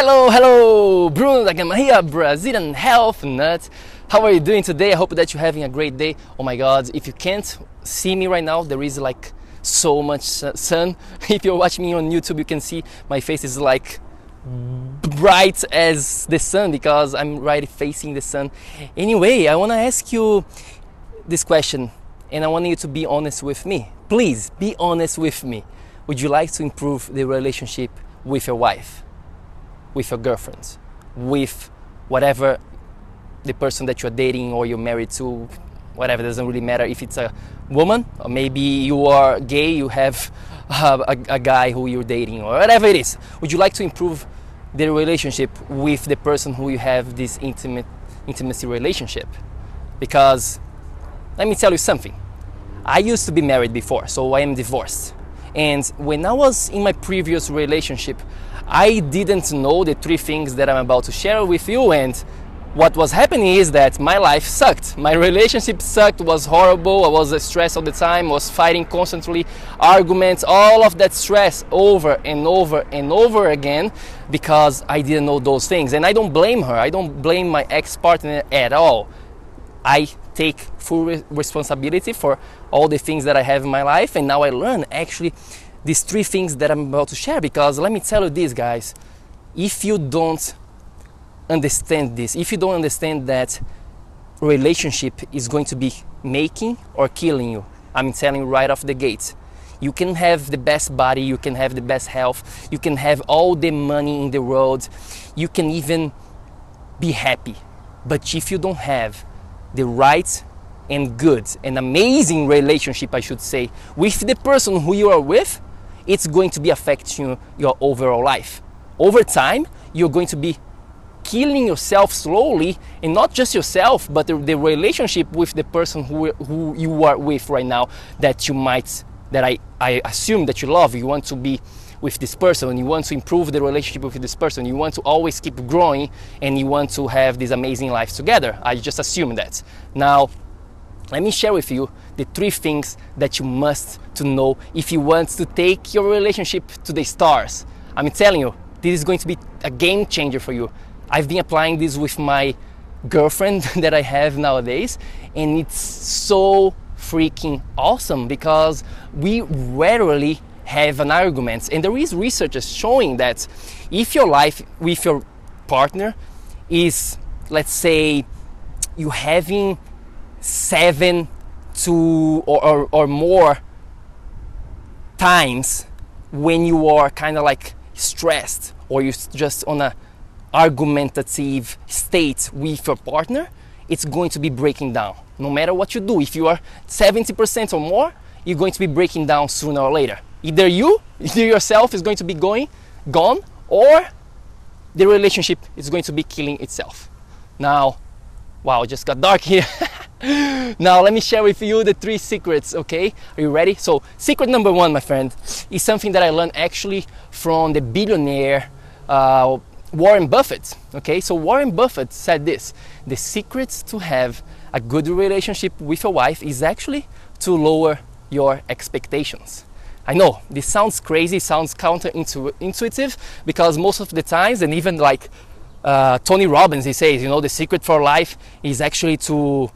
Hello, hello, Bruno da Gama here, Brazilian health nut. How are you doing today? I hope that you're having a great day. Oh my God, if you can't see me right now, there is like so much sun. If you're watching me on YouTube, you can see my face is like bright as the sun because I'm right facing the sun. Anyway, I want to ask you this question and I want you to be honest with me. Please be honest with me. Would you like to improve the relationship with your wife, with your girlfriend, with whatever the person that you're dating or you're married to, whatever, doesn't really matter if it's a woman or maybe you are gay, you have uh, a, a guy who you're dating or whatever it is. Would you like to improve the relationship with the person who you have this intimate intimacy relationship? Because let me tell you something. I used to be married before, so I am divorced. And when I was in my previous relationship, I didn't know the three things that I'm about to share with you. And what was happening is that my life sucked. My relationship sucked, was horrible. I was stressed all the time, was fighting constantly, arguments, all of that stress over and over and over again because I didn't know those things. And I don't blame her, I don't blame my ex partner at all. I take full responsibility for all the things that I have in my life, and now I learn actually these three things that I'm about to share. Because let me tell you this, guys if you don't understand this, if you don't understand that relationship is going to be making or killing you, I'm telling you right off the gate. You can have the best body, you can have the best health, you can have all the money in the world, you can even be happy. But if you don't have the right and good and amazing relationship, I should say, with the person who you are with, it's going to be affecting your overall life. Over time, you're going to be killing yourself slowly, and not just yourself, but the, the relationship with the person who, who you are with right now that you might, that I, I assume that you love. You want to be with this person, you want to improve the relationship with this person, you want to always keep growing, and you want to have this amazing life together. I just assume that. Now, let me share with you the three things that you must to know if you want to take your relationship to the stars. I'm telling you, this is going to be a game changer for you. I've been applying this with my girlfriend that I have nowadays, and it's so freaking awesome because we rarely have an argument. And there is research showing that if your life with your partner is, let's say, you having seven to or, or, or more times when you are kind of like stressed or you're just on a argumentative state with your partner it's going to be breaking down. No matter what you do if you are 70% or more you're going to be breaking down sooner or later. Either you either yourself is going to be going gone or the relationship is going to be killing itself. Now wow it just got dark here now let me share with you the three secrets okay? Are you ready? So secret number one my friend is something that i learned actually from the billionaire uh, warren buffett okay? So warren buffett said this the secret to have a good relationship with your wife is actually to lower your expectations. I know this sounds crazy, sounds counterintuitive because most of the times, and even like uh, Tony Robbins, he says, you know, the secret for life is actually to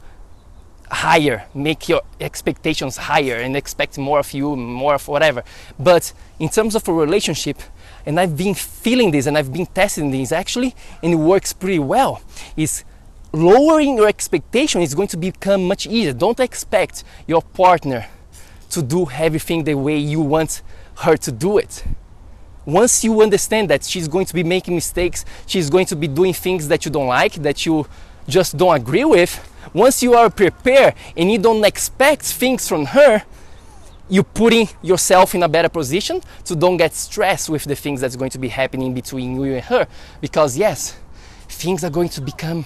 higher, make your expectations higher and expect more of you, more of whatever. But in terms of a relationship, and I've been feeling this and I've been testing this actually, and it works pretty well, is lowering your expectation is going to become much easier. Don't expect your partner to do everything the way you want her to do it. Once you understand that she's going to be making mistakes, she's going to be doing things that you don't like, that you just don't agree with, once you are prepared and you don't expect things from her, you're putting yourself in a better position to don't get stressed with the things that's going to be happening between you and her. Because yes, things are going to become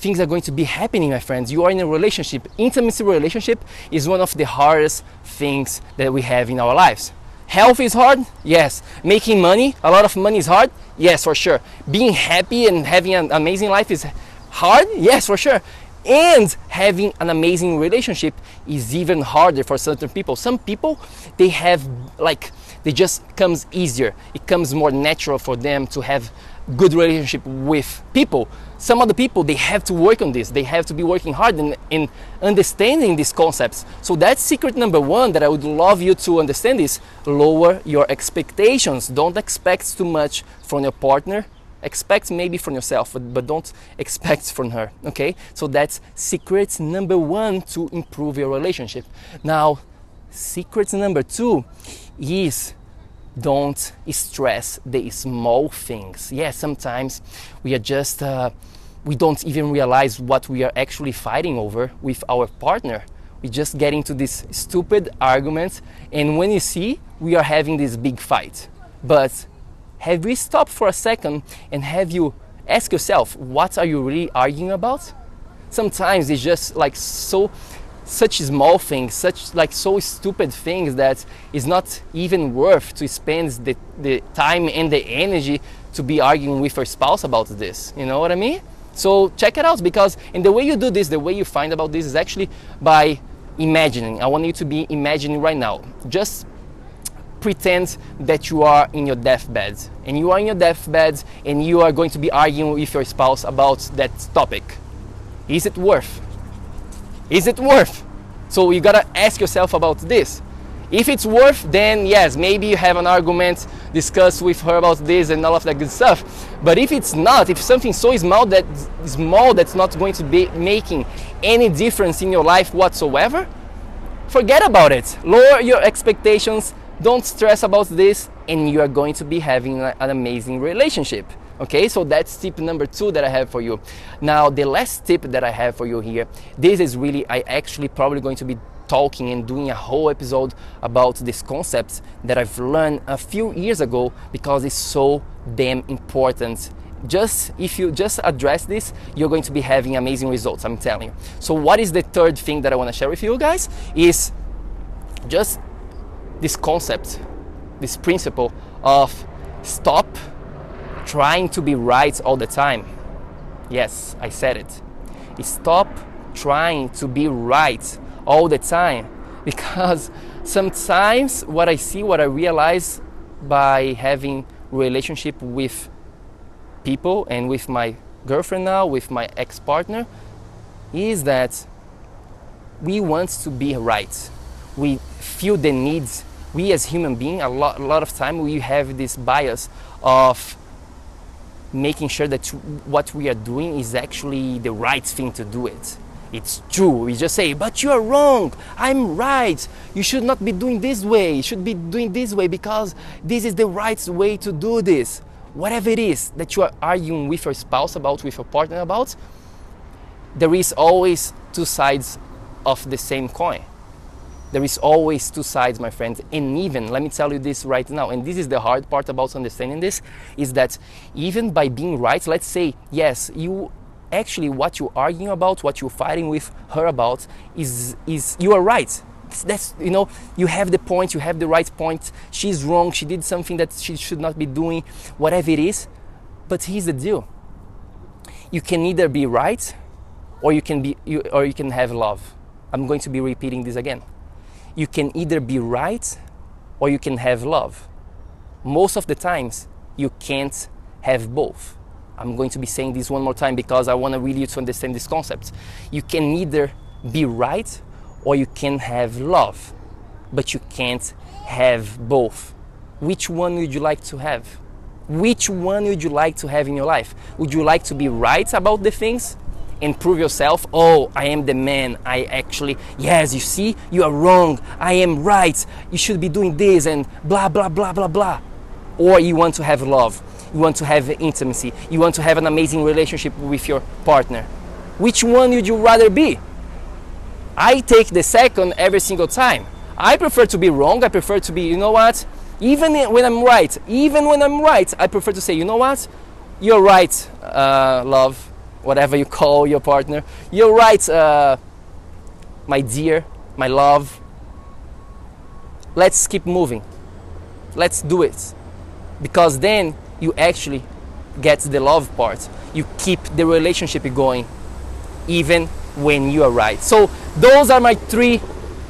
things are going to be happening, my friends. You are in a relationship. Intimacy relationship is one of the hardest things that we have in our lives. Health is hard, yes. Making money, a lot of money is hard, yes, for sure. Being happy and having an amazing life is hard, yes, for sure. And having an amazing relationship is even harder for certain people. Some people, they have like they just comes easier. It comes more natural for them to have good relationship with people. Some other people they have to work on this. They have to be working hard in, in understanding these concepts. So that's secret number one that i would love you to understand is lower your expectations. Don't expect too much from your partner expect maybe from yourself but, but don't expect from her okay? So that's secret number one to improve your relationship. Now secret number two is don't stress the small things. Yeah sometimes we are just uh, we don't even realize what we are actually fighting over with our partner. We just get into this stupid argument and when you see we are having this big fight. But have you stopped for a second and have you ask yourself what are you really arguing about? Sometimes it's just like so such small things such like so stupid things that it's not even worth to spend the, the time and the energy to be arguing with your spouse about this. You know what i mean? So check it out because in the way you do this the way you find about this is actually by imagining. I want you to be imagining right now. Just pretend that you are in your deathbed and you are in your deathbed and you are going to be arguing with your spouse about that topic. Is it worth? Is it worth? So you gotta ask yourself about this. If it's worth, then yes, maybe you have an argument, discuss with her about this and all of that good stuff. But if it's not, if something so small that small that's not going to be making any difference in your life whatsoever, forget about it. Lower your expectations don't stress about this and you are going to be having an amazing relationship. Okay so that's tip number two that i have for you. Now the last tip that i have for you here this is really i actually probably going to be talking and doing a whole episode about this concept that i've learned a few years ago because it's so damn important. Just if you just address this you're going to be having amazing results i'm telling you. So what is the third thing that i want to share with you guys is just this concept, this principle of stop trying to be right all the time. Yes, I said it. Stop trying to be right all the time because sometimes what I see, what I realize by having relationship with people and with my girlfriend now, with my ex-partner, is that we want to be right. We feel the needs we as human beings, a lot, a lot of time we have this bias of making sure that what we are doing is actually the right thing to do it. It's true. We just say, but you are wrong. I'm right. You should not be doing this way. You should be doing this way because this is the right way to do this. Whatever it is that you are arguing with your spouse about, with your partner about, there is always two sides of the same coin. There is always two sides, my friends. And even, let me tell you this right now, and this is the hard part about understanding this, is that even by being right, let's say, yes, you actually what you're arguing about, what you're fighting with her about, is is you are right. That's you know, you have the point, you have the right point. She's wrong, she did something that she should not be doing, whatever it is. But here's the deal. You can either be right or you can be you, or you can have love. I'm going to be repeating this again you can either be right or you can have love. Most of the times, you can't have both. I'm going to be saying this one more time because I want to really you to understand this concept. You can either be right or you can have love, but you can't have both. Which one would you like to have? Which one would you like to have in your life? Would you like to be right about the things and prove yourself? Oh i am the man. I actually yes you see you are wrong. I am right. You should be doing this and blah blah blah blah blah. Or you want to have love. You want to have intimacy. You want to have an amazing relationship with your partner. Which one would you rather be? I take the second every single time. I prefer to be wrong. I prefer to be you know what? Even when i'm right even when i'm right i prefer to say you know what? You're right uh, love whatever you call your partner. You're right, uh, my dear, my love. Let's keep moving. Let's do it. Because then you actually get the love part. You keep the relationship going, even when you are right. So, those are my three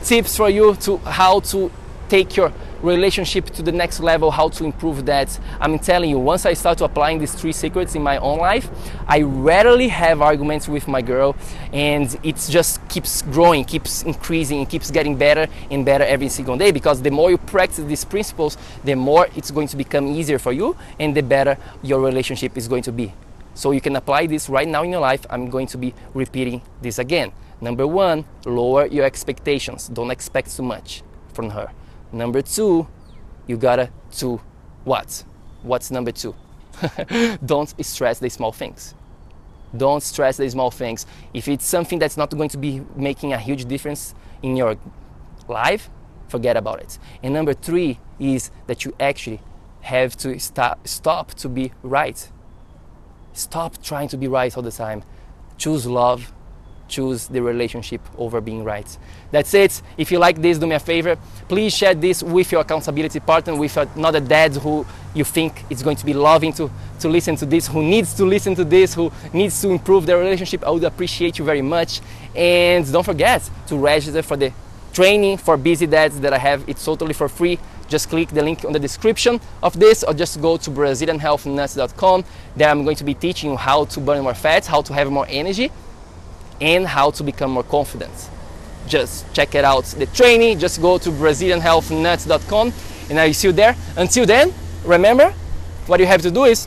tips for you to how to take your relationship to the next level, how to improve that. I'm telling you, once I start applying these three secrets in my own life, I rarely have arguments with my girl, and it just keeps growing, keeps increasing, and keeps getting better and better every single day. Because the more you practice these principles, the more it's going to become easier for you, and the better your relationship is going to be. So you can apply this right now in your life. I'm going to be repeating this again. Number one, lower your expectations. Don't expect too much from her. Number two, you gotta to what? What's number two? Don't stress the small things. Don't stress the small things. If it's something that's not going to be making a huge difference in your life, forget about it. And number three is that you actually have to stop, stop to be right. Stop trying to be right all the time. Choose love, choose the relationship over being right. That's it. If you like this, do me a favor. Please share this with your accountability partner, with another dad who you think is going to be loving to, to listen to this, who needs to listen to this, who needs to improve their relationship. I would appreciate you very much. And don't forget to register for the training for busy dads that I have. It's totally for free. Just click the link on the description of this or just go to brazilianhealthnuts.com. There I'm going to be teaching you how to burn more fat, how to have more energy, and how to become more confident. Just check it out. The training, just go to brazilianhealthnuts.com and I will see you there. Until then, remember what you have to do is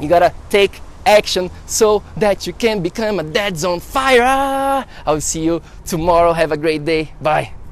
you gotta take action so that you can become a dad's on fire. I'll see you tomorrow. Have a great day. Bye.